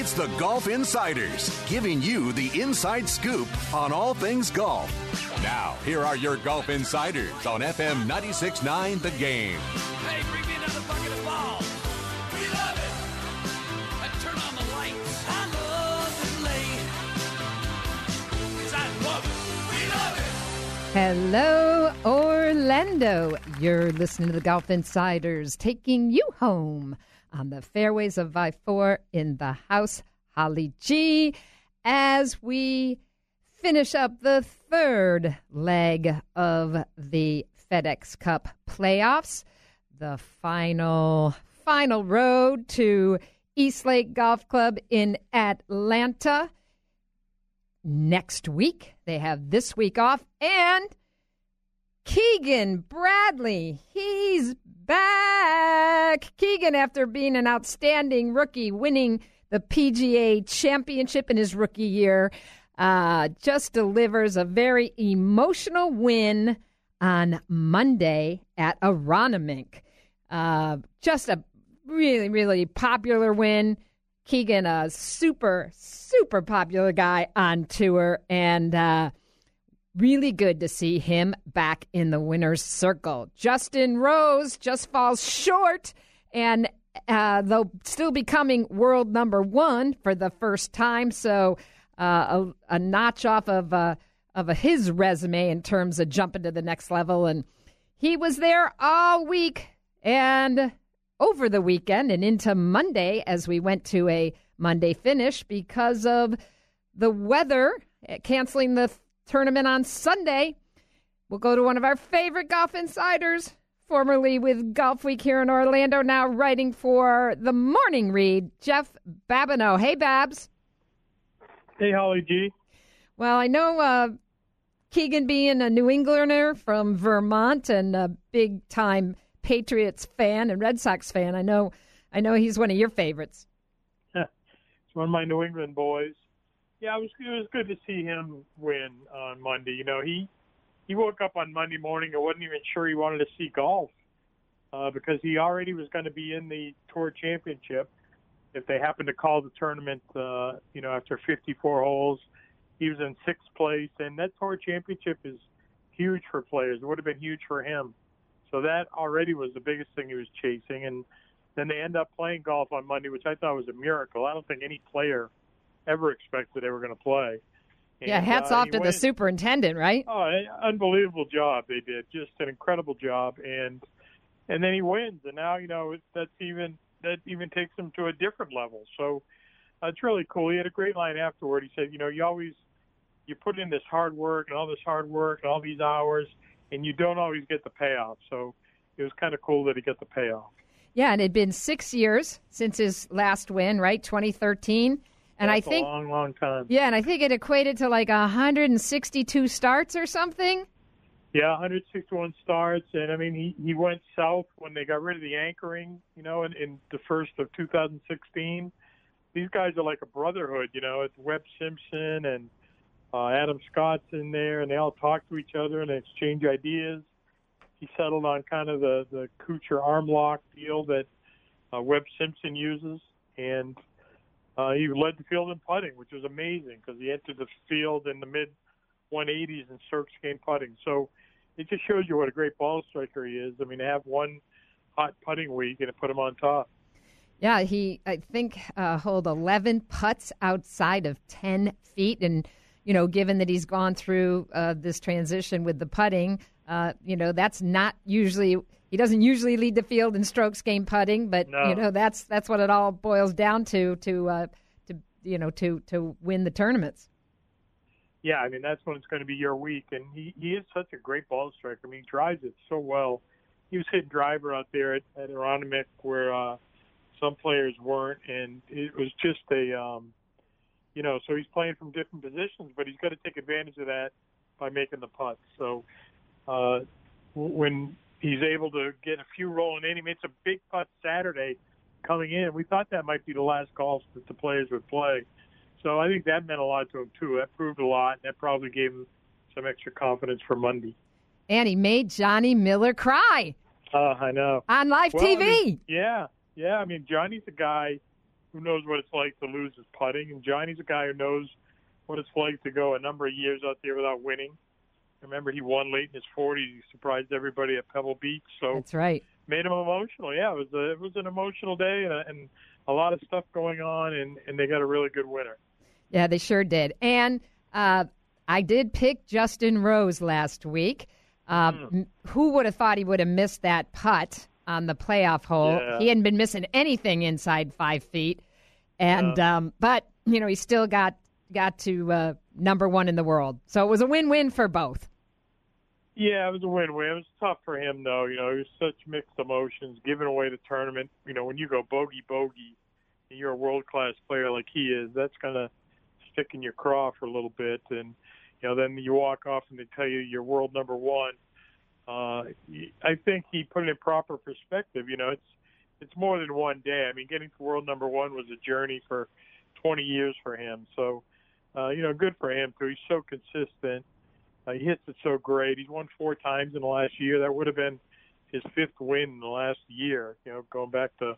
It's the Golf Insiders, giving you the inside scoop on all things golf. Now, here are your Golf Insiders on FM 96.9 The Game. Hey, bring me another bucket of balls. We love it. And turn on the lights. I love it late. 'Cause I love it. We love it. Hello, Orlando. You're listening to the Golf Insiders taking you home on the fairways of I 4 in the house, Holly G, as we finish up the third leg of the FedEx Cup playoffs. The final, final road to East Lake Golf Club in Atlanta next week. They have this week off. And Keegan Bradley, he's back. Keegan, after being an outstanding rookie, winning the PGA championship in his rookie year, uh, just delivers a very emotional win on Monday at Aronimink. Uh, just a really, really popular win. Keegan, a super, super popular guy on tour, and uh, really good to see him back in the winner's circle. Justin Rose just falls short, and uh, though still becoming world number one for the first time, so uh, a, a notch off of uh, of his resume in terms of jumping to the next level. And he was there all week and over the weekend and into Monday as we went to a Monday finish because of the weather canceling the tournament on Sunday. We'll go to one of our favorite golf insiders, formerly with Golfweek here in Orlando, now writing for the Morning Read, Jeff Babineau. Hey, Babs. Hey, Holly G. Well, I know uh, Keegan being a New Englander from Vermont and a big time Patriots fan and Red Sox fan. I know, I know he's one of your favorites. It's one of my New England boys. Yeah, it was it was good to see him win on Monday. You know, he he woke up on Monday morning and wasn't even sure he wanted to see golf uh, because he already was going to be in the Tour Championship if they happened to call the tournament. Uh, you know, after 54 holes, he was in sixth place, and that Tour Championship is huge for players. It would have been huge for him. So that already was the biggest thing he was chasing, and then they end up playing golf on Monday, which I thought was a miracle. I don't think any player ever expected they were going to play. yeah, hats uh, off to the superintendent, right? Oh, unbelievable job they did. Just an incredible job, and and then he wins, and now you know that's even that even takes him to a different level. So uh, it's really cool. He had a great line afterward. He said, you know, you always you put in this hard work and all this hard work and all these hours, and you don't always get the payoff. So it was kind of cool that he got the payoff. Yeah, and it had been six years since his last win, right? 2013. And I That's think, a long, long time. yeah, and I think it equated to like 162 starts or something. Yeah, 161 starts, and I mean he he went south when they got rid of the anchoring, you know, in, in the first of 2016. These guys are like a brotherhood, you know. It's Webb Simpson and uh, Adam Scott's in there, and they all talk to each other and exchange ideas. He settled on kind of the the Kuchar arm lock deal that uh, Webb Simpson uses, and uh, he led the field in putting, which was amazing because he entered the field in the mid 180s in strokes gained putting. So it just shows you what a great ball striker he is. I mean, to have one hot putting week and put him on top. Yeah, he I think uh, holed 11 putts outside of 10 feet, and you know, given that he's gone through uh, this transition with the putting, uh, you know, that's not usually he doesn't usually lead the field in strokes gained putting, but No. you know that's that's what it all boils down to to uh, to you know to to win the tournaments. Yeah, I mean that's when it's going to be your week, and he he is such a great ball striker. I mean, he drives it so well. He was hitting driver out there at, at Aronimink where uh, some players weren't, and it was just a, um, you know, so he's playing from different positions, but he's got to take advantage of that by making the putts. So uh, when he's able to get a few rolling in, he made some big putts Saturday coming in. We thought that might be the last golf that the players would play. So I think that meant a lot to him too. That proved a lot. And that probably gave him some extra confidence for Monday. And he made Johnny Miller cry. Uh, I know. On live well, TV. I mean, yeah, yeah. I mean, Johnny's a guy who knows what it's like to lose his putting, and Johnny's a guy who knows what it's like to go a number of years out there without winning. Remember, he won late in his 40s. He surprised everybody at Pebble Beach. So that's right. Made him emotional. Yeah, it was a, it was an emotional day and a, and a lot of stuff going on, and and they got a really good winner. Yeah, they sure did. And uh, I did pick Justin Rose last week. Uh, mm. Who would have thought he would have missed that putt on the playoff hole? Yeah. He hadn't been missing anything inside five feet, and yeah. um, but you know he still got got to uh, number one in the world. So it was a win-win for both. Yeah, it was a win-win. It was tough for him, though. You know, it was such mixed emotions, giving away the tournament. You know, when you go bogey bogey, and you're a world-class player like he is, that's gonna stick in your craw for a little bit, and you know, then you walk off and they tell you you're world number one. Uh, I think he put it in proper perspective. You know, it's it's more than one day. I mean, getting to world number one was a journey for 20 years for him. So, uh, you know, good for him too. He's so consistent. Uh, he hits it so great. He's won four times in the last year. That would have been his fifth win in the last year. You know, going back to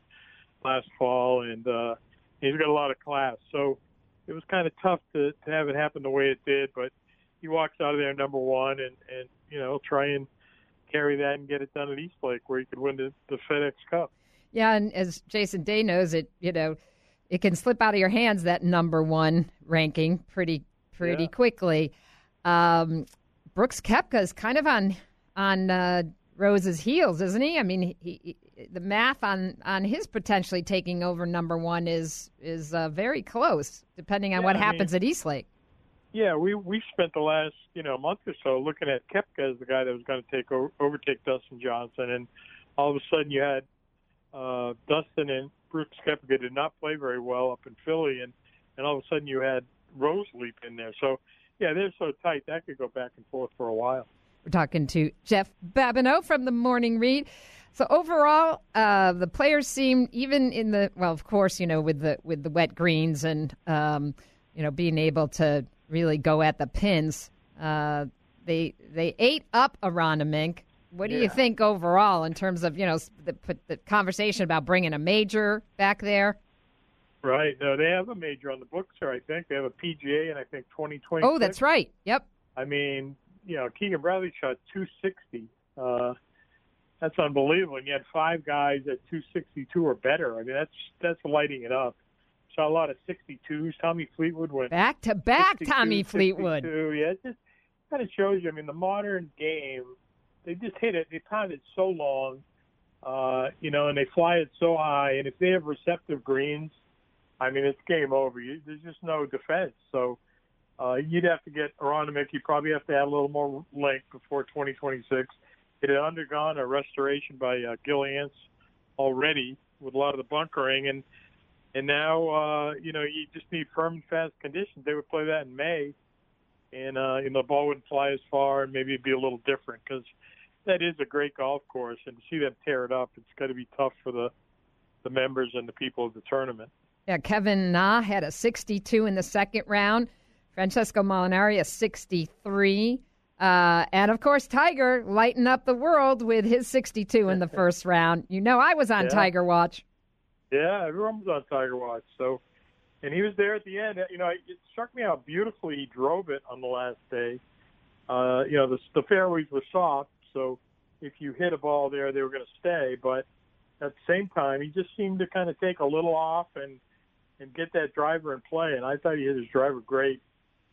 last fall, and uh, he's got a lot of class. So it was kind of tough to to have it happen the way it did, but he walks out of there number one, and and you know try and carry that and get it done at East Lake where he could win the, the FedEx Cup. Yeah, and as Jason Day knows, it you know it can slip out of your hands that number one ranking pretty pretty Yeah. quickly. Um, Brooks Koepka is kind of on on uh, Rose's heels, isn't he? I mean, he, he, the math on on his potentially taking over number one is is uh, very close, depending on Yeah, what I mean- happens at East Lake. Yeah, we we spent the last you know month or so looking at Koepka as the guy that was going to take over, overtake Dustin Johnson, and all of a sudden you had uh, Dustin and Brooks Koepka did not play very well up in Philly, and and all of a sudden you had Rose leap in there. So yeah, they're so tight that could go back and forth for a while. We're talking to Jeff Babineau from the Morning Read. So overall, uh, the players seem even in the well, of course, you know, with the with the wet greens and um, you know being able to really go at the pins. Uh, they they ate up Aronimink. What do you think overall in terms of you know the, the conversation about bringing a major back there? Right. No, they have a major on the books here. I think they have a PGA, and I think 2020. Oh, that's right. Yep. I mean, you know, Keegan Bradley shot 260. Uh, that's unbelievable. And you had five guys at 262 or better. I mean, that's that's lighting it up. Saw a lot of 62s. Tommy Fleetwood went Back to back, Tommy Fleetwood. 62. Yeah, it just kind of shows you. I mean, the modern game, they just hit it. They pound it so long, uh, you know, and they fly it so high. And if they have receptive greens, I mean, it's game over. You, there's just no defense. So uh, you'd have to get Aronimink. You probably have to add a little more length before 2026. It had undergone a restoration by uh, Gil Hanse already with a lot of the bunkering, and and now uh, you know you just need firm and fast conditions. They would play that in May, and uh, you the ball wouldn't fly as far, and maybe it'd be a little different because that is a great golf course, and to see them tear it up, it's got to be tough for the the members and the people of the tournament. Yeah, Kevin Na had a 62 in the second round. Francesco Molinari a 63. Uh, and of course, Tiger lighting up the world with his 62 in the first round. You know, I was on Yeah. Tiger Watch. Yeah, everyone was on Tiger Watch. So, and he was there at the end. You know, it struck me how beautifully he drove it on the last day. Uh, you know, the, the fairways were soft, so if you hit a ball there, they were going to stay. But at the same time, he just seemed to kind of take a little off and and get that driver in play. And I thought he hit his driver great.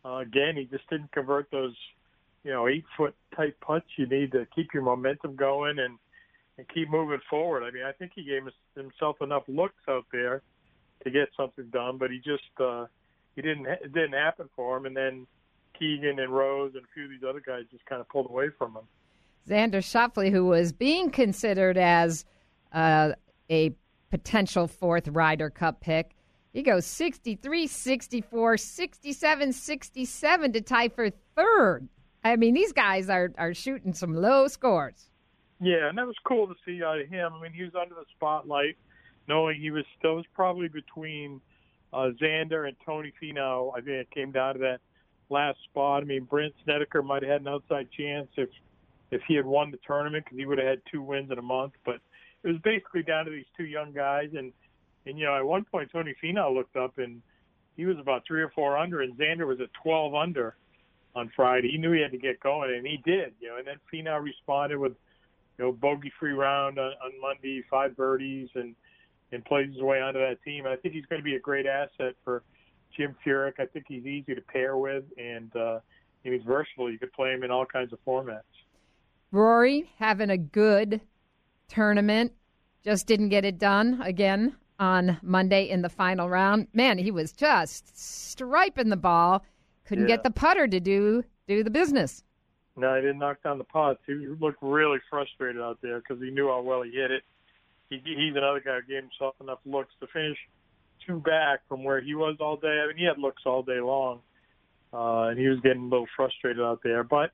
Uh, again, he just didn't convert those, you know, eight foot tight putts you need to keep your momentum going and and keep moving forward. I mean, I think he gave himself enough looks out there to get something done, but he just uh, he didn't it didn't happen for him. And then Keegan and Rose and a few of these other guys just kind of pulled away from him. Xander Schauffele, who was being considered as uh, a potential fourth Ryder Cup pick. He goes 63, 64, 67, 67 to tie for third. I mean, these guys are, are shooting some low scores. Yeah, and that was cool to see out of him. I mean, he was under the spotlight, knowing he was still was probably between uh, Xander and Tony Finau. I think it came down to that last spot. I mean, Brandt Snedeker might have had an outside chance if if he had won the tournament because he would have had two wins in a month. But it was basically down to these two young guys, and and you know, at one point Tony Finau looked up and he was about three or four under, and Xander was at 12 under on Friday. He knew he had to get going, and he did. You know, and then Finau responded with you know bogey-free round on, on Monday, five birdies, and and plays his way onto that team. And I think he's going to be a great asset for Jim Furyk. I think he's easy to pair with, and uh, he's versatile. You could play him in all kinds of formats. Rory having a good tournament, just didn't get it done again on Monday in the final round. Man, he was just striping the ball. Couldn't Yeah. get the putter to do do the business. No, he didn't knock down the putts. He looked really frustrated out there because he knew how well he hit it. He, he's another guy who gave himself enough looks to finish two back from where he was all day. I mean, he had looks all day long, uh, and he was getting a little frustrated out there. But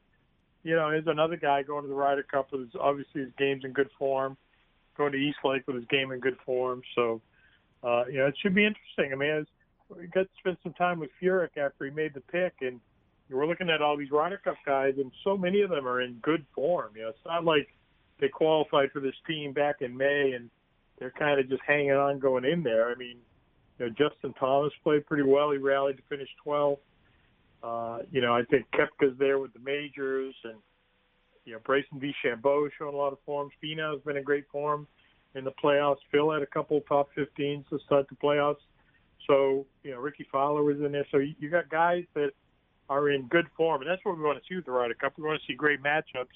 you know, there's another guy going to the Ryder Cup with his, obviously his game's in good form. Going to East Lake with his game in good form. So, uh, you know, it should be interesting. I mean, we got to spend some time with Furyk after he made the pick, and we're looking at all these Ryder Cup guys, and so many of them are in good form. You know, it's not like they qualified for this team back in May and they're kind of just hanging on going in there. I mean, you know, Justin Thomas played pretty well. He rallied to finish 12th. Uh, you know, I think Koepka's there with the majors, and you know, Bryson DeChambeau showing a lot of form. Finau's been in great form in the playoffs. Phil had a couple of top 15s to start the playoffs. So, you know, Rickie Fowler was in there. So you, you got guys that are in good form, and that's what we want to see with the Ryder Cup. We want to see great matchups,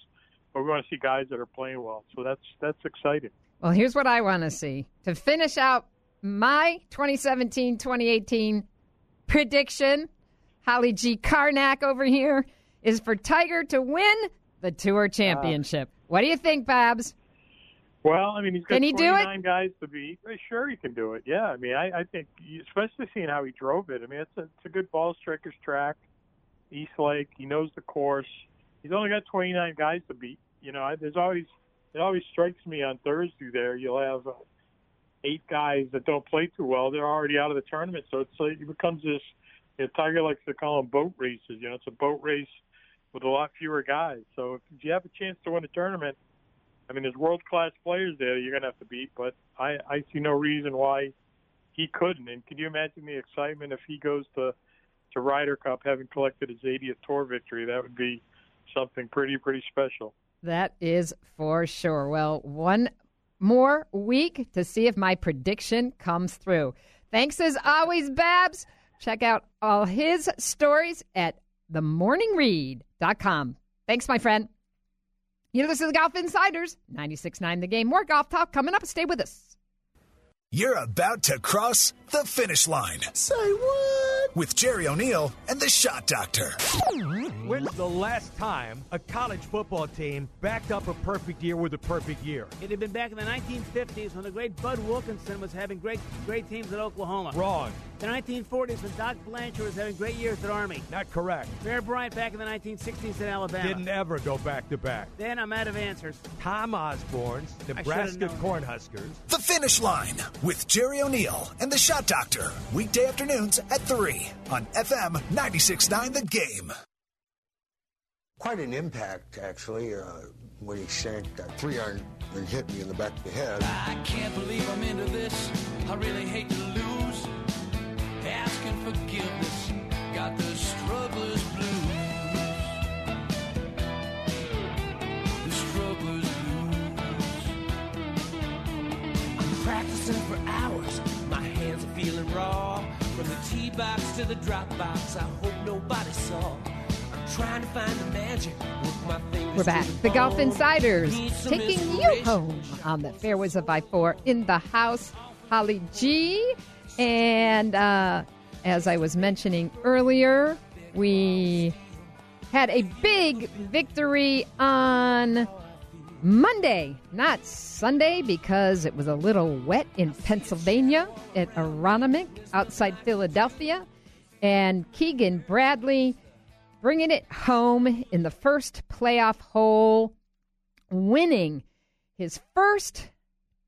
but we want to see guys that are playing well. So that's that's exciting. Well, here's what I want to see. To finish out my 2017-2018 prediction, Holly G. Karnak over here is for Tiger to win the Tour Championship. Ah. what do you think, Babs? Well, I mean, he's got Can he do 29 guys to beat. Eh, Sure, he can do it. Yeah, I mean, I, I think, especially seeing how he drove it. I mean, it's a, it's a good ball striker's track. East Lake, he knows the course. He's only got 29 guys to beat. You know, I, there's always it always strikes me on Thursday there you'll have uh, eight guys that don't play too well. They're already out of the tournament, so it's like, it becomes this. You know, Tiger likes to call them boat races. You know, it's a boat race with a lot fewer guys. So if you have a chance to win a tournament, I mean, there's world class players there you're going to have to beat, but I, I see no reason why he couldn't. And could you imagine the excitement if he goes to to Ryder Cup having collected his 80th tour victory? That would be something pretty pretty special. That is for sure. Well, one more week to see if my prediction comes through. Thanks as always, Babs. Check out all his stories at themorningread.com. Thanks, my friend. You listen to the Golf Insiders, 96.9 The Game. More golf talk coming up. Stay with us. You're about to cross the finish line. Say what? With Jerry O'Neill and the Shot Doctor. When's the last time a college football team backed up a perfect year with a perfect year? It had been back in the 1950s when the great Bud Wilkinson was having great, great teams at Oklahoma. Wrong. The 1940s when Doc Blanchard was having great years at Army. Not correct. Bear Bryant back in the 1960s at Alabama. Didn't ever go back to back. Then I'm out of answers. Tom Osborne's Nebraska. Cornhuskers. The finish line with Jerry O'Neill and the Shot Doctor. Weekday afternoons at 3 on FM 96.9 The Game. quite an impact, actually, uh, when he sank that three iron and hit me in the back of the head. I can't believe I'm into this. I really hate to lose. Box to the drop box, I hope nobody saw. I'm trying to find the magic. Work my fingers We're back. to The Golf. Insiders taking you home on the fairways of I 4 in the house. Holly G. And uh, as I was mentioning earlier, we had a big victory on Monday, not Sunday, because it was a little wet in Pennsylvania at Aronimink outside Philadelphia. And Keegan Bradley bringing it home in the first playoff hole, winning his first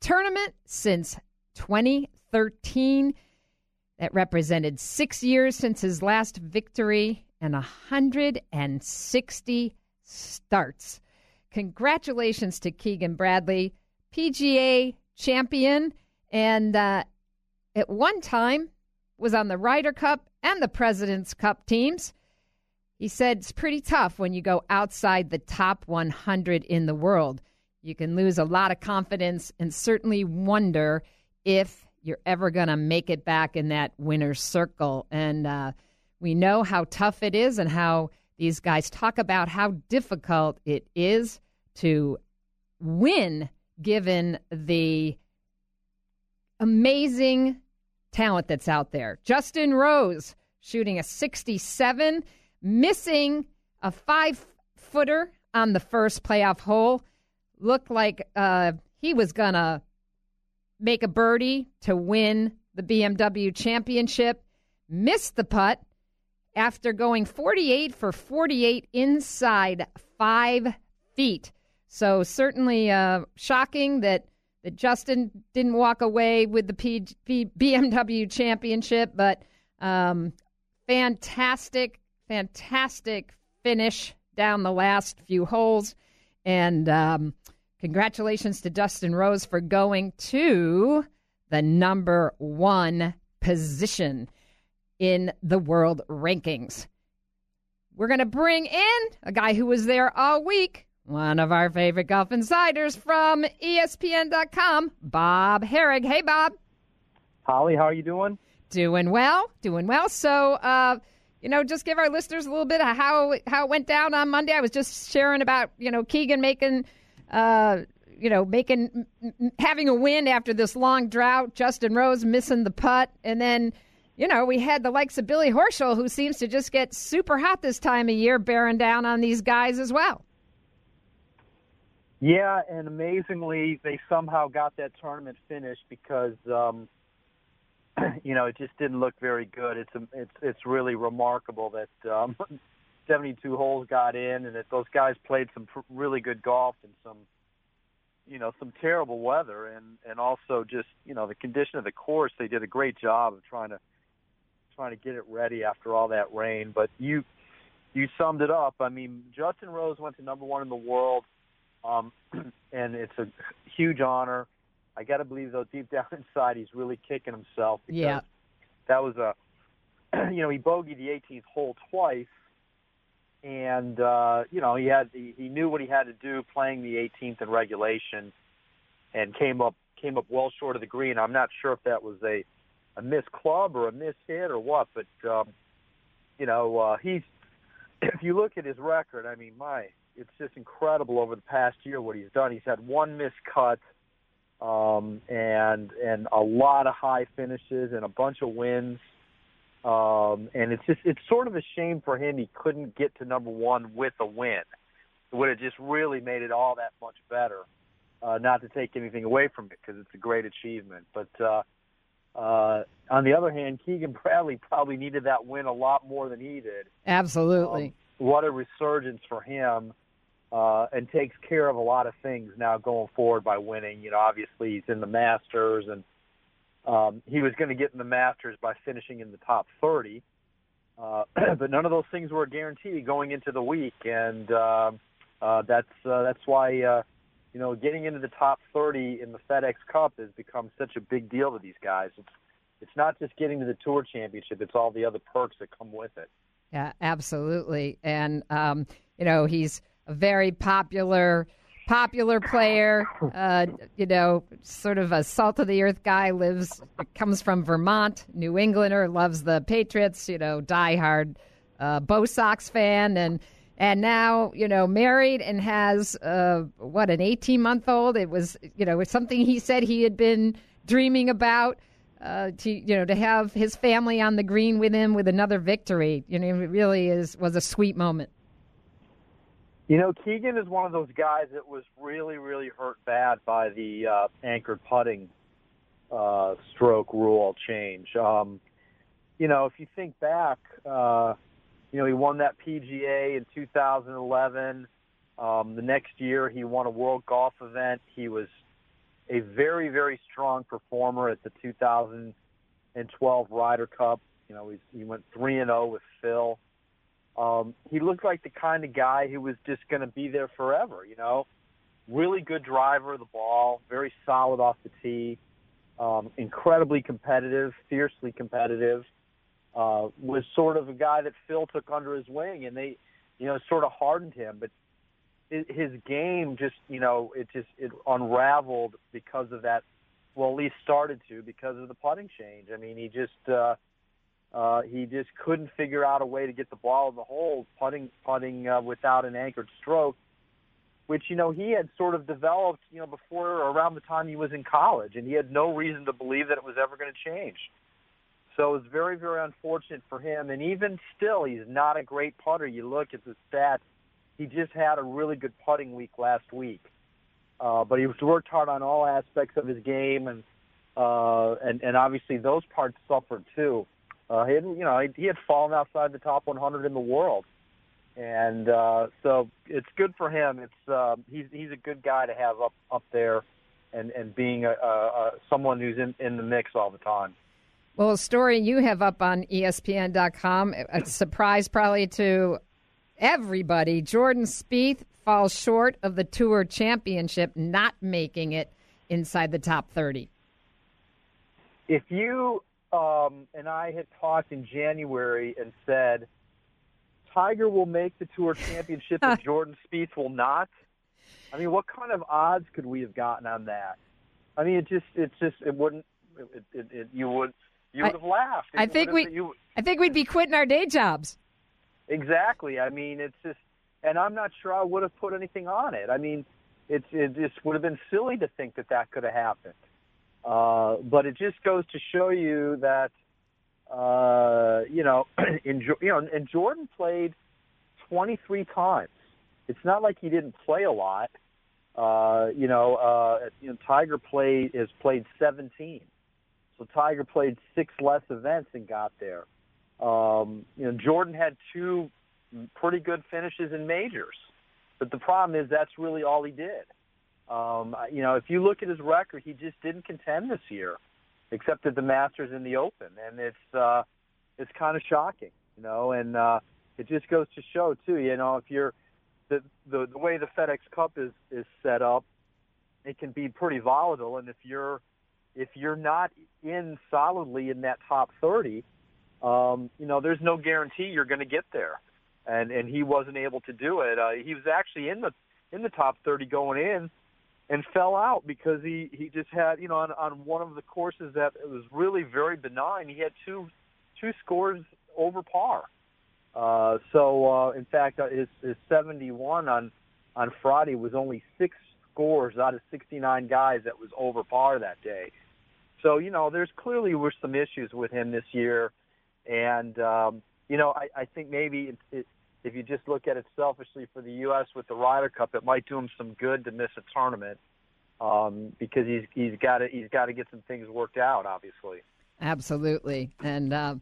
tournament since 2013. That represented six years since his last victory and 160 starts. Congratulations to Keegan Bradley, PGA champion, and uh, at one time was on the Ryder Cup and the President's Cup teams. He said it's pretty tough when you go outside the top 100 in the world. You can lose a lot of confidence and certainly wonder if you're ever going to make it back in that winner's circle. And uh, we know how tough it is and how these guys talk about how difficult it is to win given the amazing talent that's out there. Justin Rose shooting a 67, missing a five footer on the first playoff hole. Looked like uh, he was going to make a birdie to win the BMW championship. Missed the putt after going 48 for 48 inside five feet. So certainly uh, shocking that that Justin didn't walk away with the P- P- BMW championship, but um, fantastic, fantastic finish down the last few holes, and um, congratulations to Justin Rose for going to the number one position in the world rankings. We're going to bring in a guy who was there all week, one of our favorite golf insiders from ESPN.com, Bob Harig. Hey, Bob. Holly, how are you doing? Doing well, doing well. So, uh, you know, just give our listeners a little bit of how how it went down on Monday. I was just sharing about you know Keegan making, uh, you know, making having a win after this long drought. Justin Rose missing the putt, and then you know, we had the likes of Billy Horschel, who seems to just get super hot this time of year, bearing down on these guys as well. Yeah, and amazingly, they somehow got that tournament finished because, um, you know, it just didn't look very good. It's a, it's it's really remarkable that um, 72 holes got in, and that those guys played some pr- really good golf and some, you know, some terrible weather, and and also just you know the condition of the course. They did a great job of trying to trying to get it ready after all that rain. But you you summed it up. I mean, Justin Rose went to number one in the world, um, and it's a huge honor. I got to believe, though, deep down inside, he's really kicking himself because Yeah. that was a, you know, he bogeyed the 18th hole twice, and uh, you know he had he, he knew what he had to do playing the 18th in regulation, and came up came up well short of the green. I'm not sure if that was a a missed club or a missed hit or what, but um, you know uh, he's if you look at his record, I mean, my it's just incredible over the past year what he's done. He's had one missed cut, um, and and a lot of high finishes and a bunch of wins. Um, and it's just it's sort of a shame for him he couldn't get to number one with a win. It would have just really made it all that much better. Uh, not to take anything away from it because it's a great achievement, but uh, uh, on the other hand, Keegan Bradley probably needed that win a lot more than he did. Absolutely. Um, what a resurgence for him, uh, and takes care of a lot of things now going forward by winning. You know, obviously he's in the Masters, and um, he was going to get in the Masters by finishing in the top 30. Uh, but none of those things were a guarantee going into the week, and uh, uh, that's uh, that's why uh, you know getting into the top 30 in the FedEx Cup has become such a big deal to these guys. It's it's not just getting to the Tour Championship; it's all the other perks that come with it. Yeah, absolutely. And um, you know, he's a very popular popular player. Uh, you know, sort of a salt of the earth guy. Lives comes from Vermont, New Englander. Loves the Patriots. You know, diehard uh, Bo Sox fan, and and now you know married and has uh, what an eighteen month old. It was you know it's something he said he had been dreaming about uh, to you know to have his family on the green with him with another victory. You know, it really is was a sweet moment. You know, Keegan is one of those guys that was really, really hurt bad by the uh, anchored putting uh, stroke rule change. Um, you know, if you think back, uh, you know, he won that PGA in 2011. Um, the next year, he won a World Golf event. He was a very, very strong performer at the 2012 Ryder Cup. You know, he, he went three and zero with Phil. Um, he looked like the kind of guy who was just going to be there forever. You know, really good driver of the ball, very solid off the tee, um, incredibly competitive, fiercely competitive. Uh, was sort of a guy that Phil took under his wing, and they, you know, sort of hardened him. But his game just, you know, it just it unraveled because of that. Well, at least started to because of the putting change. I mean, he just. Uh, uh, he just couldn't figure out a way to get the ball in the hole, putting putting uh, without an anchored stroke, which you know he had sort of developed, you know, before or around the time he was in college, and he had no reason to believe that it was ever going to change. So it was very, very unfortunate for him. And even still, he's not a great putter. You look at the stats; he just had a really good putting week last week. Uh, but he worked hard on all aspects of his game, and uh, and and obviously those parts suffered too. Uh, he had, you know, he had fallen outside the top 100 in the world, and uh, so it's good for him. It's uh, he's he's a good guy to have up up there, and and being a, a, a someone who's in in the mix all the time. Well, a story you have up on ESPN.com, a surprise probably to everybody. Jordan Spieth falls short of the Tour Championship, not making it inside the top 30. If you um, and I had talked in January and said Tiger will make the Tour Championship and Jordan Spieth will not. I mean, what kind of odds could we have gotten on that? I mean, it just, it just, it wouldn't. It, it, it, you would, you would have laughed. It I think we, you, I think we'd be quitting our day jobs. Exactly. I mean, it's just, and I'm not sure I would have put anything on it. I mean, it's, it just would have been silly to think that that could have happened. Uh, but it just goes to show you that, uh, you know, in, you know, and Jordan played 23 times. It's not like he didn't play a lot. Uh, you know, uh, you know, Tiger played has played 17. So Tiger played six less events and got there. Um, you know, Jordan had two pretty good finishes in majors, but the problem is that's really all he did. Um, you know, if you look at his record, he just didn't contend this year, except at the Masters and the Open, and it's uh, it's kind of shocking, you know. And uh, it just goes to show too, you know, if you're the the, the way the FedEx Cup is is set up, it can be pretty volatile, and if you're if you're not in solidly in that top 30, um, you know, there's no guarantee you're going to get there. And and he wasn't able to do it. Uh, he was actually in the in the top 30 going in, and fell out because he he just had you know on on one of the courses that was really very benign he had two two scores over par uh so uh in fact uh, his his 71 on on Friday was only six scores out of 69 guys that was over par that day so you know there's clearly were some issues with him this year and um you know I I think maybe it, it if you just look at it selfishly for the U.S. with the Ryder Cup, it might do him some good to miss a tournament um, because he's he's got to he's got to get some things worked out, obviously. Absolutely, and uh,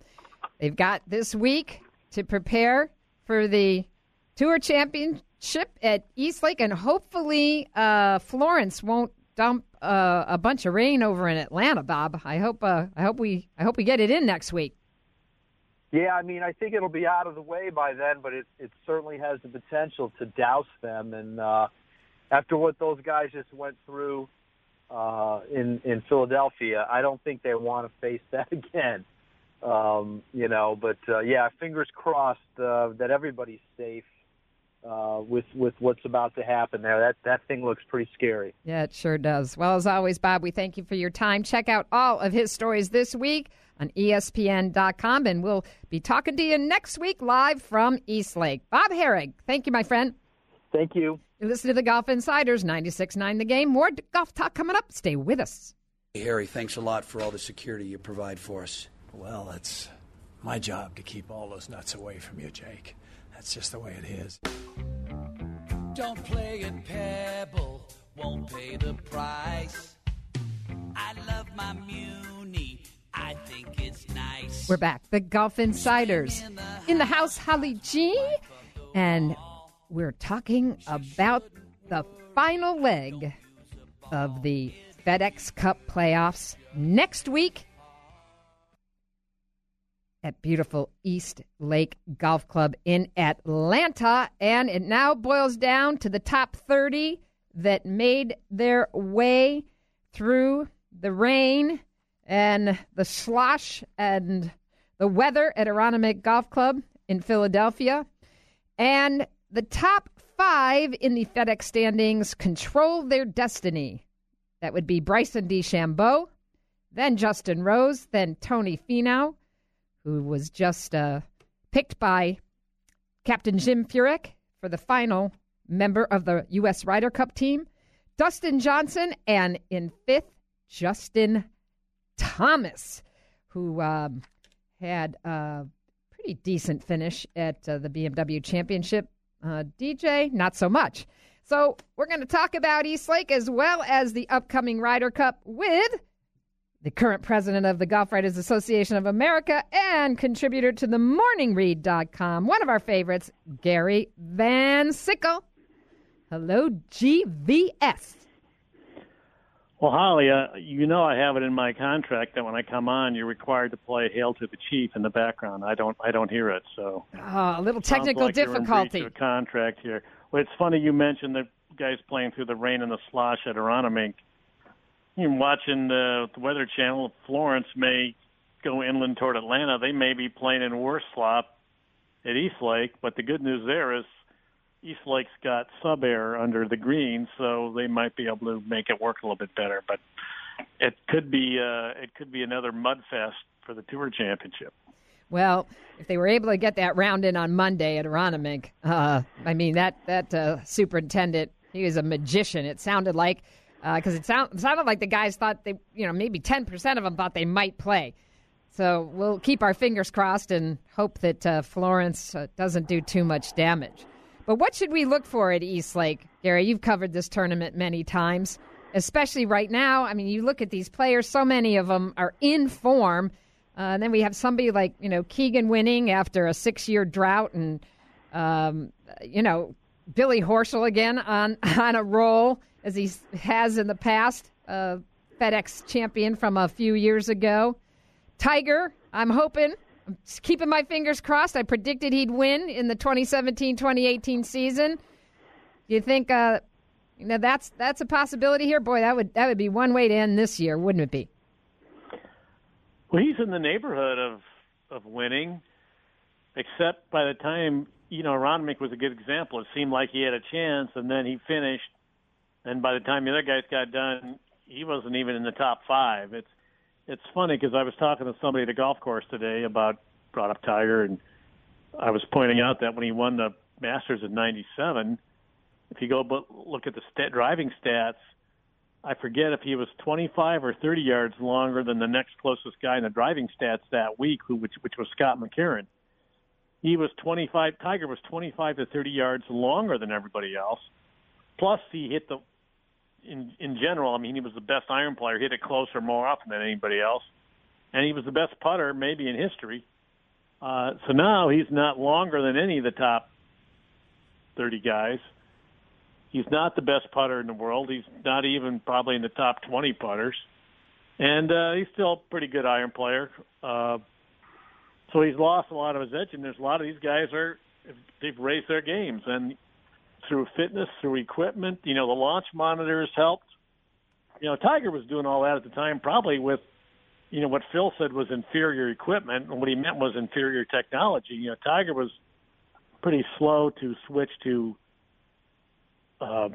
they've got this week to prepare for the Tour Championship at East Lake, and hopefully uh, Florence won't dump uh, a bunch of rain over in Atlanta. Bob, I hope uh, I hope we I hope we get it in next week. Yeah, I mean, I think it'll be out of the way by then, but it it certainly has the potential to douse them. And uh, after what those guys just went through uh, in in Philadelphia, I don't think they want to face that again. Um, you know, but uh, yeah, fingers crossed uh, that everybody's safe uh, with with what's about to happen there. That that thing looks pretty scary. Yeah, it sure does. Well, as always, Bob, we thank you for your time. Check out all of his stories this week on ESPN.com, and we'll be talking to you next week live from East Lake. Bob Harig, thank you, my friend. Thank you. You listen to the Golf Insiders, 96.9 The Game. More golf talk coming up. Stay with us. Hey, Harry, thanks a lot for all the security you provide for us. Well, it's my job to keep all those nuts away from you, Jake. That's just the way it is. Don't play at Pebble, won't pay the price. I love my Muni, I think it's nice. We're back. The Golf Insiders in the house, Holly G. And we're talking about the final leg of the FedEx Cup playoffs next week at beautiful East Lake Golf Club in Atlanta. And it now boils down to the top 30 that made their way through the rain and the slosh and the weather at Aronimink Golf Club in Philadelphia. And the top five in the FedEx standings control their destiny. That would be Bryson DeChambeau, then Justin Rose, then Tony Finau, who was just uh, picked by Captain Jim Furyk for the final member of the U.S. Ryder Cup team, Dustin Johnson, and in fifth, Justin Thomas, who um, had a pretty decent finish at uh, the BMW Championship. Uh, DJ, not so much. So we're going to talk about East Lake as well as the upcoming Ryder Cup with the current president of the Golf Writers Association of America and contributor to the morningread.com, one of our favorites, Gary Van Sickle. Hello, GVS. Well, Holly, uh, you know I have it in my contract that when I come on, you're required to play "Hail to the Chief" in the background. I don't, I don't hear it. So oh, a little technical like you're difficulty. of contract here. Well, it's funny you mentioned the guys playing through the rain and the slosh at Aronimink. You're watching the, the Weather Channel. Florence may go inland toward Atlanta. They may be playing in worse slop at East Lake, but the good news there is East Lake's got SubAir under the green, so they might be able to make it work a little bit better. But it could be uh, it could be another mud fest for the Tour Championship. Well, if they were able to get that round in on Monday at Aronimink, uh, I mean that that uh, superintendent, he was a magician. It sounded like because it, sound, it sounded like the guys thought they, you know, maybe ten percent of them thought they might play. So we'll keep our fingers crossed and hope that uh, Florence uh, doesn't do too much damage. But what should we look for at East Lake, Gary? You've covered this tournament many times, especially right now. I mean, you look at these players; so many of them are in form. Uh, and then we have somebody like you know Keegan winning after a six-year drought, and um, you know Billy Horschel again on on a roll as he has in the past. FedEx champion from a few years ago. Tiger, I'm hoping, keeping my fingers crossed. I predicted he'd win in the 2017-2018 season. You think uh, you know that's that's a possibility here? Boy, that would that would be one way to end this year, wouldn't it be? Well, he's in the neighborhood of of winning, except by the time you know Aronimink was a good example. It seemed like he had a chance, and then he finished, and by the time the other guys got done, he wasn't even in the top five. It's it's funny because I was talking to somebody at a golf course today about brought up Tiger, and I was pointing out that when he won the Masters in '97, if you go but look at the stat, driving stats, I forget if he was 25 or 30 yards longer than the next closest guy in the driving stats that week, who which, which was Scott McCarron. He was 25. Tiger was 25 to 30 yards longer than everybody else. Plus, he hit the in in general. I mean, he was the best iron player. He hit it closer more often than anybody else, and he was the best putter maybe in history. Uh, so now he's not longer than any of the top 30 guys. He's not the best putter in the world. He's not even probably in the top 20 putters. And uh, he's still a pretty good iron player. Uh, so he's lost a lot of his edge, and there's a lot of these guys are they've raised their games and through fitness, through equipment. You know, the launch monitors helped. You know, Tiger was doing all that at the time, probably with you know what Phil said was inferior equipment, and what he meant was inferior technology. You know, Tiger was pretty slow to switch to uh,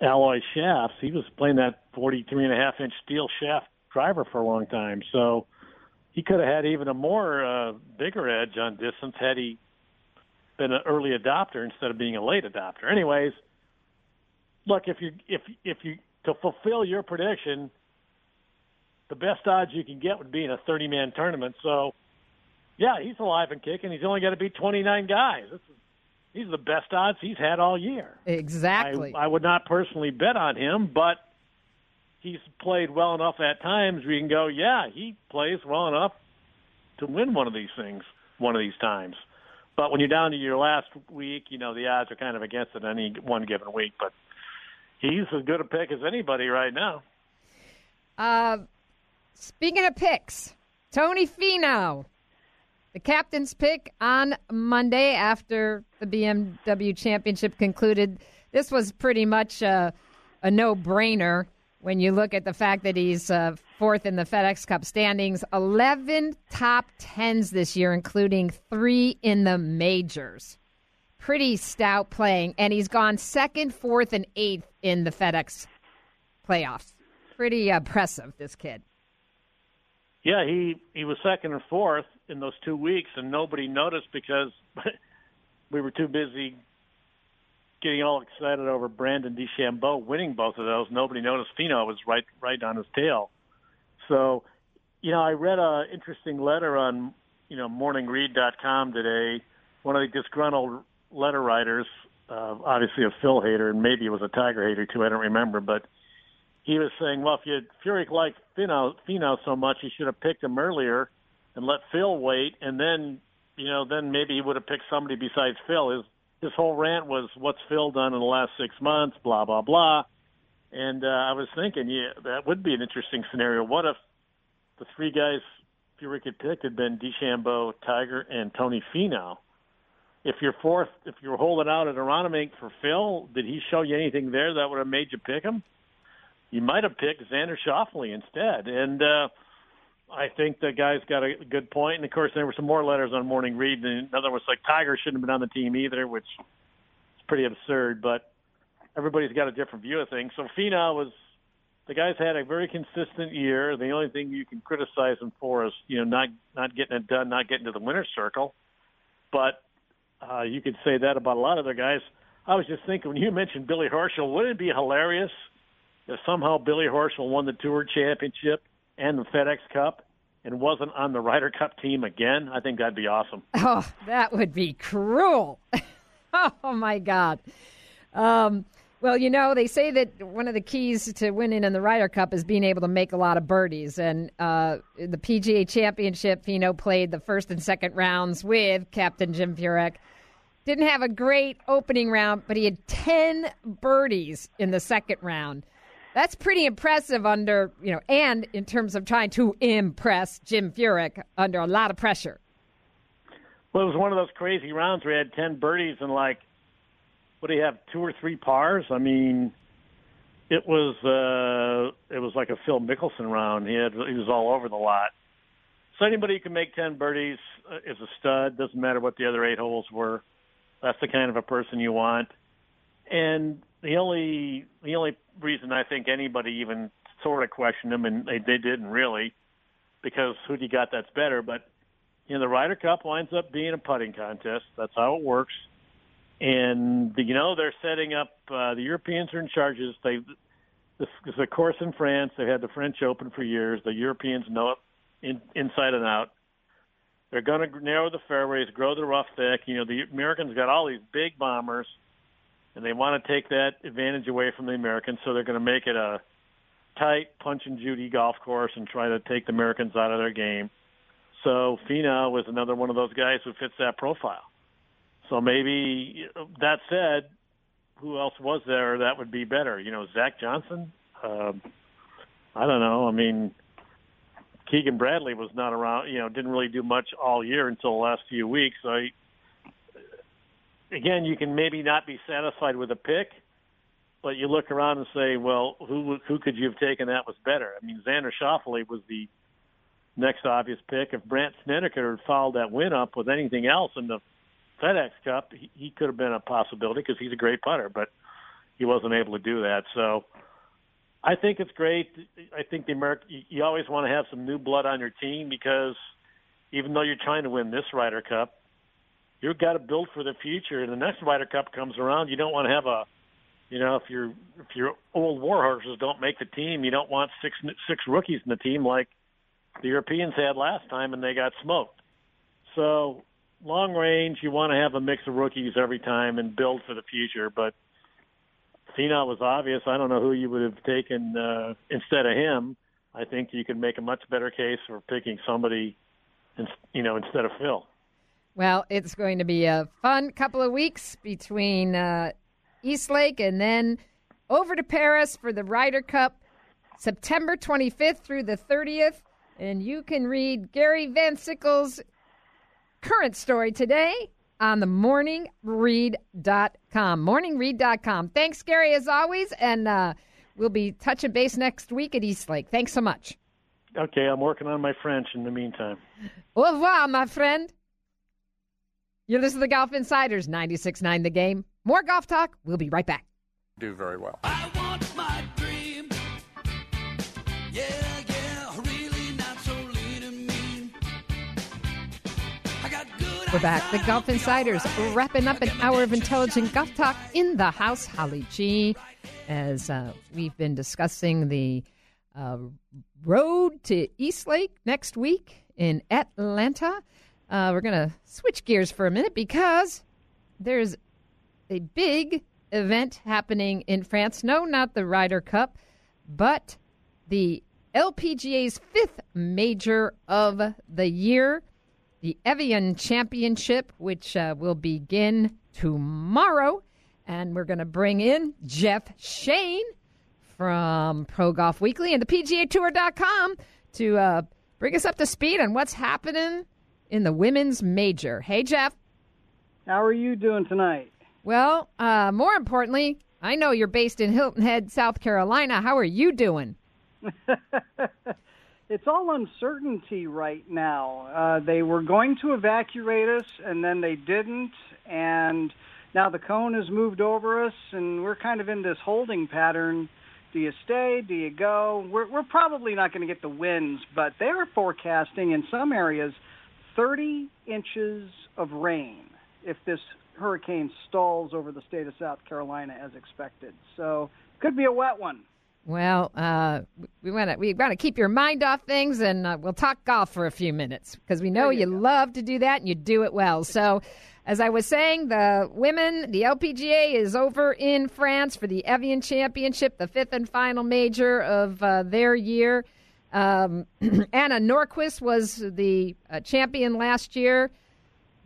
alloy shafts. He was playing that 43 and a half inch steel shaft driver for a long time. So he could have had even a more uh, bigger edge on distance had he been an early adopter instead of being a late adopter. Anyways, look if you if if you to fulfill your prediction, the best odds you can get would be in a 30 man tournament. So, yeah, he's alive and kicking. He's only got to beat 29 guys. This is These are the best odds he's had all year. Exactly. I, I would not personally bet on him, but he's played well enough at times where you can go, yeah, he plays well enough to win one of these things one of these times. But when you're down to your last week, you know the odds are kind of against it any one given week. But he's as good a pick as anybody right now. Uh, speaking of picks, Tony Finau, the captain's pick on Monday after the BMW Championship concluded. This was pretty much a, a no-brainer when you look at the fact that he's uh, fourth in the FedEx Cup standings. 11 top tens this year, including three in the majors. Pretty stout playing, and he's gone second, fourth, and eighth in the FedEx playoffs. Pretty impressive, this kid. Yeah, he he was second or fourth in those two weeks, and nobody noticed because we were too busy getting all excited over Brandon DeChambeau winning both of those. Nobody noticed Finau was right right on his tail. So, you know, I read a interesting letter on you know morningread.com today. One of the disgruntled letter writers, uh, obviously a Phil hater, and maybe it was a Tiger hater too. I don't remember, but he was saying, well, if you Furyk liked Finau, Finau so much, you should have picked him earlier and let Phil wait, and then you know then maybe he would have picked somebody besides Phil. His his whole rant was what's Phil done in the last six months, blah blah blah. And uh, I was thinking, yeah, that would be an interesting scenario. What if the three guys Furyk had pick had been DeChambeau, Tiger, and Tony Finau? If you're fourth, if you're holding out at Aronimink for Phil, did he show you anything there that would have made you pick him? You might have picked Xander Schauffele instead, and uh, I think the guy's got a good point. And of course, there were some more letters on Morning Read. And another was like Tiger shouldn't have been on the team either, which is pretty absurd. But everybody's got a different view of things. So Finau was the guy's had a very consistent year. The only thing you can criticize him for is you know not not getting it done, not getting to the winner's circle. But uh, you could say that about a lot of other guys. I was just thinking when you mentioned Billy Horschel, wouldn't it be hilarious if somehow Billy Horschel won the Tour Championship and the FedEx Cup and wasn't on the Ryder Cup team again? I think that'd be awesome. Oh, that would be cruel. oh my God. Um, well, you know, they say that one of the keys to winning in the Ryder Cup is being able to make a lot of birdies. And uh, the PGA Championship, Finau played the first and second rounds with Captain Jim Furyk. Didn't have a great opening round, but he had 10 birdies in the second round. That's pretty impressive under, you know, and in terms of trying to impress Jim Furyk under a lot of pressure. Well, it was one of those crazy rounds where he had 10 birdies and like, what do you have, two or three pars? I mean, it was uh it was like a Phil Mickelson round. He had he was all over the lot. So anybody who can make 10 birdies uh, is a stud. Doesn't matter what the other eight holes were. That's the kind of a person you want. And the only the only reason I think anybody even sort of questioned him, and they, they didn't really, because who do you got that's better? But you know, the Ryder Cup winds up being a putting contest. That's how it works. And you know, they're setting up. Uh, the Europeans are in charges. They this is a course in France. They've had the French Open for years. The Europeans know it in, inside and out. They're going to narrow the fairways, grow the rough thick. You know, the Americans got all these big bombers and they want to take that advantage away from the Americans, so they're going to make it a tight punch and Judy golf course and try to take the Americans out of their game. So Finau was another one of those guys who fits that profile. So maybe that said, who else was there that would be better? You know, Zach Johnson. Uh, I don't know. I mean, Keegan Bradley was not around. You know, didn't really do much all year until the last few weeks. So I, again, you can maybe not be satisfied with a pick, but you look around and say, well, who who could you have taken that was better? I mean, Xander Schauffele was the next obvious pick. If Brandt Snedeker had followed that win up with anything else in the FedEx Cup, he, he could have been a possibility because he's a great putter, but he wasn't able to do that. So I think it's great. I think the American, you always want to have some new blood on your team because even though you're trying to win this Ryder Cup, you've got to build for the future. And the next Ryder Cup comes around, you don't want to have a, you know, if your if your old war horses don't make the team, you don't want six six rookies in the team like the Europeans had last time, and they got smoked. So long range, you want to have a mix of rookies every time and build for the future. But Finau was obvious. I don't know who you would have taken uh, instead of him. I think you could make a much better case for picking somebody, in, you know, instead of Phil. Well, it's going to be a fun couple of weeks between uh, East Lake and then over to Paris for the Ryder Cup, September 25th through the 30th. And you can read Gary Van Sickle's current story today on the morningread.com. Morningread.com. Thanks, Gary, as always. And uh, we'll be touching base next week at East Lake. Thanks so much. Okay, I'm working on my French in the meantime. Au revoir, my friend. You listen to the Golf Insiders, 96.9 The Game. More golf talk. We'll be right back. Do very well. I want my dream. Yeah, yeah, really not so lean and mean. I got good We're back. The Golf Insiders wrapping up an hour of intelligent golf talk in the house. Holly G, as uh, we've been discussing the uh, road to East Lake next week in Atlanta. Uh, we're going to switch gears for a minute because there's a big event happening in France. No, not the Ryder Cup, but the LPGA's fifth major of the year, the Evian Championship, which uh, will begin tomorrow. And we're going to bring in Jeff Shain from Pro Golf Weekly and the PGA Tour.com to uh, bring us up to speed on what's happening in the women's major. Hey, Jeff. How are you doing tonight? Well, uh, more importantly, I know you're based in Hilton Head, South Carolina. How are you doing? it's all uncertainty right now. Uh, they were going to evacuate us, and then they didn't, and now the cone has moved over us, and we're kind of in this holding pattern. Do you stay? Do you go? We're, we're probably not going to get the winds, but they are forecasting in some areas 30 inches of rain if this hurricane stalls over the state of South Carolina as expected. So could be a wet one. Well, uh, we want to we want to keep your mind off things, and uh, we'll talk golf for a few minutes because we know you, you love to do that and you do it well. So, as I was saying, the women, the LPGA is over in France for the Evian Championship, the fifth and final major of uh, their year. Um, Anna Nordqvist was the uh, champion last year.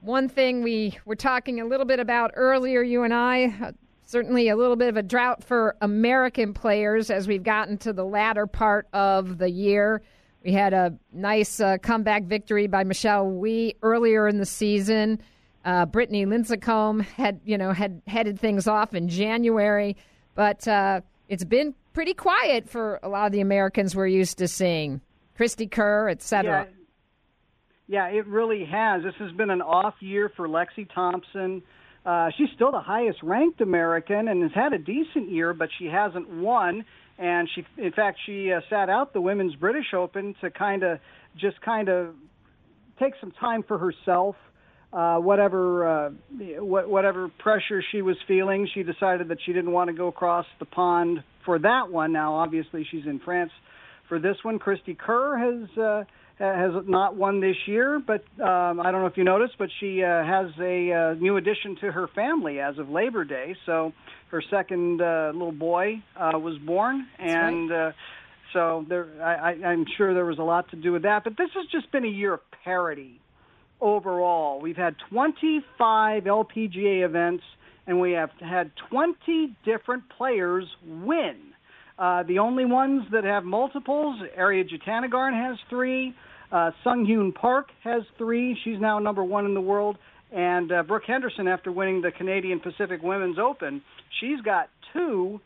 One thing we were talking a little bit about earlier, you and I, uh, certainly a little bit of a drought for American players as we've gotten to the latter part of the year. We had a nice uh, comeback victory by Michelle Wie earlier in the season. Uh, Brittany Lincicome had, you know, had headed things off in January, but uh, it's been pretty quiet for a lot of the Americans we're used to seeing. Cristie Kerr, et cetera. Yeah. yeah, it really has. This has been an off year for Lexi Thompson. Uh, she's still the highest ranked American and has had a decent year, but she hasn't won. And she, in fact, she uh, sat out the Women's British Open to kind of just kind of take some time for herself. Uh, whatever uh, whatever pressure she was feeling, she decided that she didn't want to go across the pond for that one. Now, obviously, she's in France for this one. Cristie Kerr has uh, has not won this year, but um, I don't know if you noticed, but she uh, has a uh, new addition to her family as of Labor Day. So her second uh, little boy uh, was born, and right. uh, so there, I, I, I'm sure there was a lot to do with that. But this has just been a year of parity overall. We've had 25 LPGA events, and we have had 20 different players win. Uh, the only ones that have multiples, Ariya Jutanugarn has three. Uh, Sung Hyun Park has three. She's now number one in the world. And uh, Brooke Henderson, after winning the Canadian Pacific Women's Open, she's got two.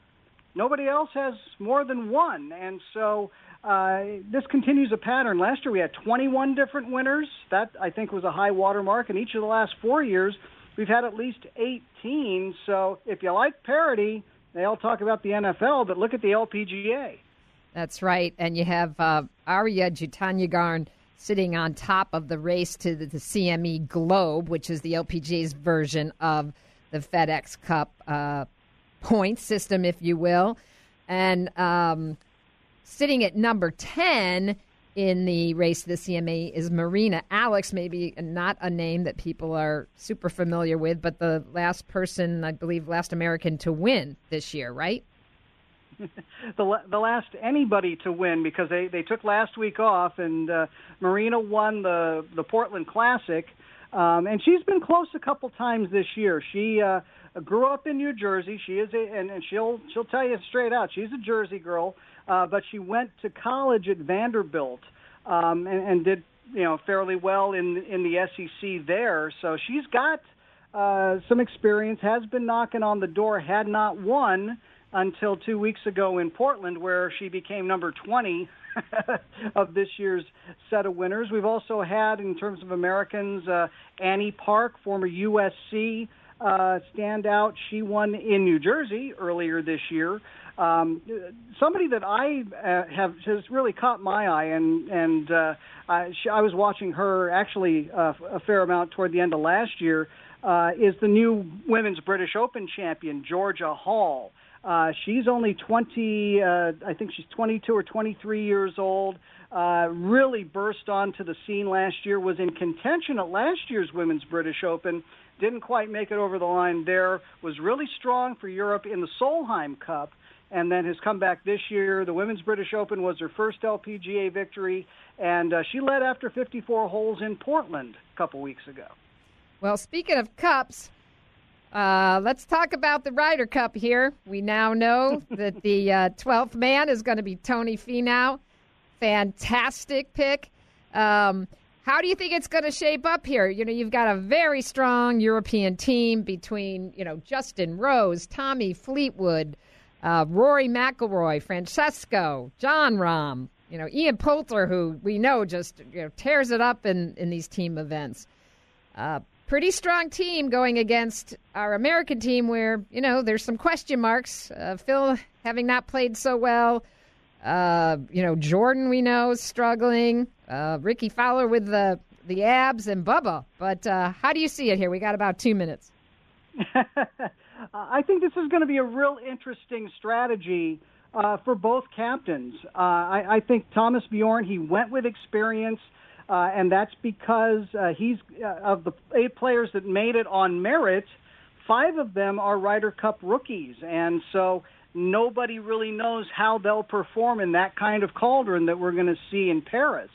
Nobody else has more than one. And so uh, this continues a pattern. Last year we had 21 different winners. That, I think, was a high watermark. In each of the last four years, we've had at least 18. So if you like parity, they all talk about the NFL, but look at the LPGA. That's right. And you have uh, Ariya Jutanugarn sitting on top of the race to the, the, CME Globe, which is the LPGA's version of the FedEx Cup uh, point system, if you will. And um, sitting at number 10 in the race to the CMA is Marina Alex, maybe not a name that people are super familiar with, but the last person, I believe, last American to win this year, right? the the last anybody to win because they they took last week off and uh, Marina won the the Portland Classic, um, and she's been close a couple times this year. She uh, grew up in New Jersey. She is a and, and she'll she'll tell you straight out she's a Jersey girl, uh, but she went to college at Vanderbilt um, and, and did you know fairly well in in the SEC there. So she's got uh, some experience. Has been knocking on the door. Had not won until two weeks ago in Portland, where she became number 20 of this year's set of winners. We've also had, in terms of Americans, uh, Annie Park, former USC uh, standout. She won in New Jersey earlier this year. Um, somebody that I uh, have has really caught my eye, and and uh, I, she, I was watching her actually uh, a fair amount toward the end of last year. Uh, is the new women's British Open champion Georgia Hall. Uh, she's only 20, uh, I think she's 22 or 23 years old. Uh, really burst onto the scene last year, was in contention at last year's Women's British Open. Didn't quite make it over the line there. Was really strong for Europe in the Solheim Cup, and then has come back this year. The Women's British Open was her first LPGA victory, and uh, she led after 54 holes in Portland a couple weeks ago. Well, speaking of cups, uh, let's talk about the Ryder Cup here. We now know that the uh, 12th man is going to be Tony Finau. Fantastic pick. Um, how do you think it's going to shape up here? You know, you've got a very strong European team between, you know, Justin Rose, Tommy Fleetwood, uh, Rory McIlroy, Francesco, Jon Rahm, you know, Ian Poulter, who we know just you know, tears it up in, in these team events. Uh, pretty strong team going against our American team, where you know there's some question marks. Uh, Phil having not played so well. Uh, you know Jordan, we know is struggling. Uh, Rickie Fowler with the the abs and Bubba. But uh, how do you see it here? We got about two minutes. I think this is going to be a real interesting strategy uh, for both captains. Uh, I, I think Thomas Bjorn he went with experience. Uh, and that's because uh, he's uh, of the eight players that made it on merit, five of them are Ryder Cup rookies, and so nobody really knows how they'll perform in that kind of cauldron that we're going to see in Paris.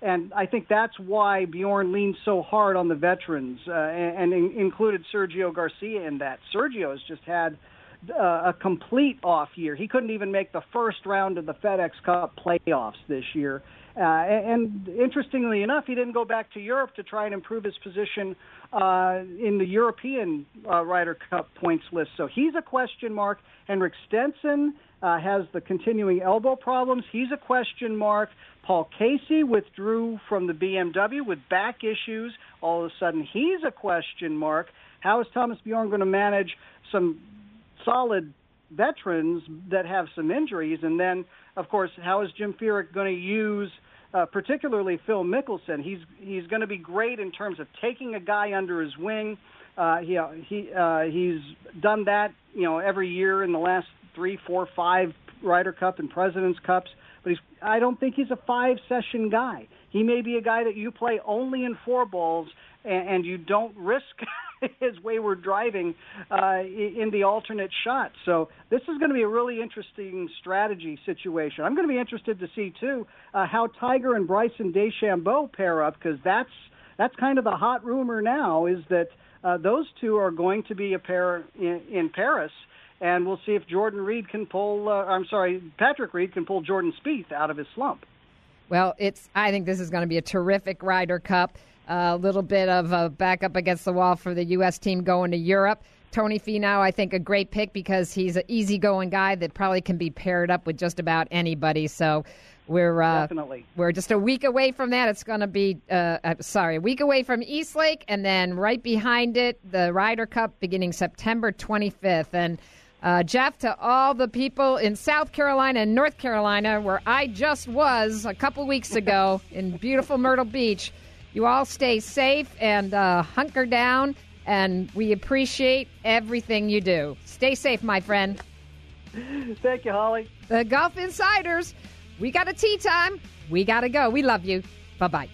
And I think that's why Bjorn leaned so hard on the veterans uh, and, and included Sergio Garcia in that. Sergio has just had uh, a complete off year. He couldn't even make the first round of the FedEx Cup playoffs this year. Uh, and interestingly enough, he didn't go back to Europe to try and improve his position uh, in the European uh, Ryder Cup points list. So he's a question mark. Henrik Stenson uh, has the continuing elbow problems. He's a question mark. Paul Casey withdrew from the BMW with back issues. All of a sudden, he's a question mark. How is Thomas Bjorn going to manage some solid veterans that have some injuries? And then, of course, how is Jim Furyk going to use – uh, particularly Phil Mickelson. He's he's going to be great in terms of taking a guy under his wing. Uh, he he uh, he's done that you know every year in the last three, four, five Ryder Cup and Presidents Cups. But he's I don't think he's a five session guy. He may be a guy that you play only in four balls and, and you don't risk his wayward driving uh, in the alternate shot. So this is going to be a really interesting strategy situation. I'm going to be interested to see too uh, how Tiger and Bryson DeChambeau pair up because that's that's kind of the hot rumor now is that uh, those two are going to be a pair in, in Paris. And we'll see if Jordan Reed can pull. Uh, I'm sorry, Patrick Reed can pull Jordan Spieth out of his slump. Well, it's. I think this is going to be a terrific Ryder Cup. A little bit of a back up against the wall for the U.S. team going to Europe. Tony Finau, I think, a great pick because he's an easygoing guy that probably can be paired up with just about anybody. So we're uh, definitely we're just a week away from that. It's going to be uh, uh, sorry, a week away from East Lake, and then right behind it, the Ryder Cup beginning September 25th. And uh, Jeff, to all the people in South Carolina and North Carolina, where I just was a couple weeks ago in beautiful Myrtle Beach. You all stay safe and uh, hunker down, and we appreciate everything you do. Stay safe, my friend. Thank you, Holly. The Golf Insiders, we got a tee time. We got to go. We love you. Bye bye.